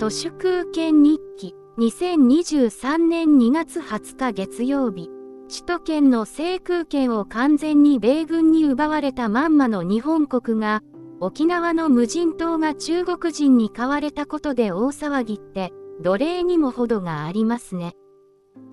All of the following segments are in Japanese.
都市空権日記2023年2月20日月曜日首都圏の制空権を完全に米軍に奪われたまんまの日本国が沖縄の無人島が中国人に買われたことで大騒ぎって奴隷にも程がありますね。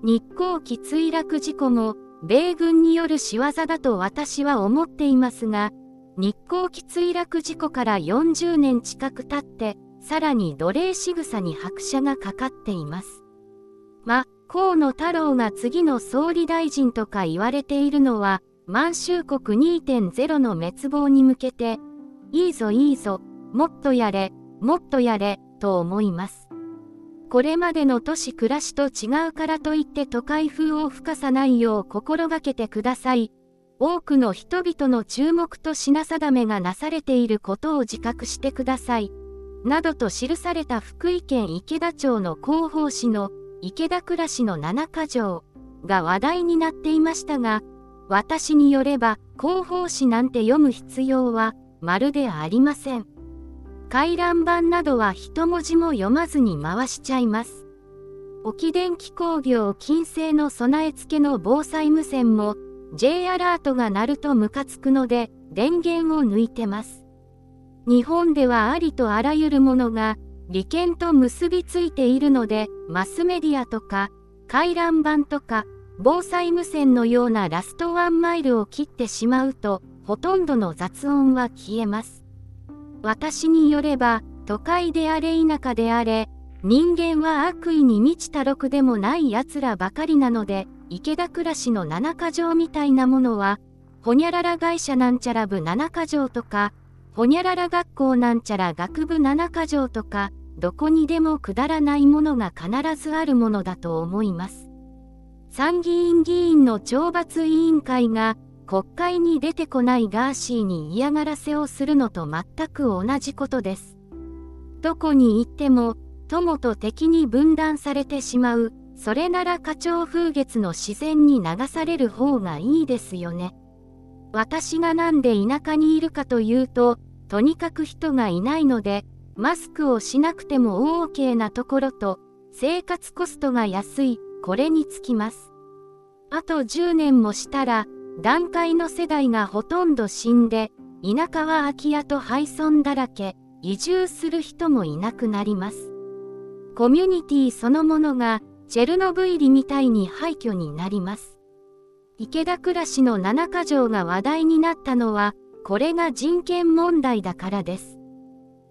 日航機墜落事故も米軍による仕業だと私は思っていますが日航機墜落事故から40年近く経ってさらに奴隷仕草に拍車がかかっています。ま、河野太郎が次の総理大臣とか言われているのは、満州国2.0の滅亡に向けて、いいぞいいぞ、もっとやれ、もっとやれ、と思います。これまでの都市暮らしと違うからといって都会風を吹かさないよう心がけてください。多くの人々の注目と品定めがなされていることを自覚してください。などと記された福井県池田町の広報誌の池田暮らしの七か条が話題になっていましたが、私によれば広報誌なんて読む必要はまるでありません。回覧板などは一文字も読まずに回しちゃいます。沖電気工業金星の備え付けの防災無線も J アラートが鳴るとムカつくので電源を抜いてます。日本ではありとあらゆるものが利権と結びついているので、マスメディアとか、回覧板とか、防災無線のようなラストワンマイルを切ってしまうと、ほとんどの雑音は消えます。私によれば、都会であれ田舎であれ、人間は悪意に満ちたろくでもない奴らばかりなので、池田暮らしの七か条みたいなものは、ほにゃらら会社なんちゃら部七か条とか、ほにゃらら学校なんちゃら学部七か条とか、どこにでもくだらないものが必ずあるものだと思います。参議院議員の懲罰委員会が国会に出てこないガーシーに嫌がらせをするのと全く同じことです。どこに行っても友と敵に分断されてしまう、それなら花鳥風月の自然に流される方がいいですよね。私がなんで田舎にいるかというと、とにかく人がいないので、マスクをしなくても OK なところと、生活コストが安い、これにつきます。あと10年もしたら、段階の世代がほとんど死んで、田舎は空き家と廃村だらけ、移住する人もいなくなります。コミュニティそのものが、チェルノブイリみたいに廃墟になります。池田暮らしの七か条が話題になったのは、これが人権問題だからです。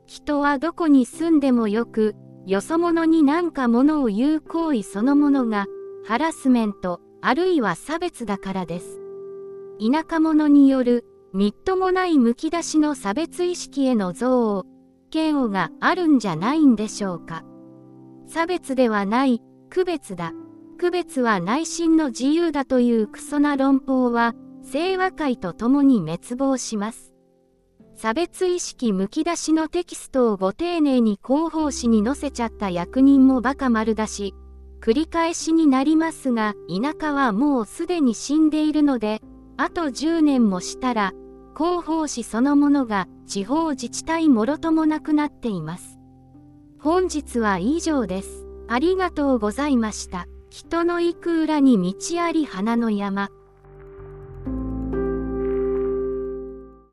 人はどこに住んでもよく、よそ者になんかものを言う行為そのものが、ハラスメント、あるいは差別だからです。田舎者による、みっともないむき出しの差別意識への憎悪、嫌悪があるんじゃないんでしょうか。差別ではない、区別だ。区別は内心の自由だというクソな論法は、清和会と共に滅亡します。差別意識むき出しのテキストをご丁寧に広報誌に載せちゃった役人もバカ丸だし、繰り返しになりますが、田舎はもうすでに死んでいるので、あと10年もしたら、広報誌そのものが地方自治体もろともなくなっています。本日は以上です。ありがとうございました。人の行く裏に道あり花の山。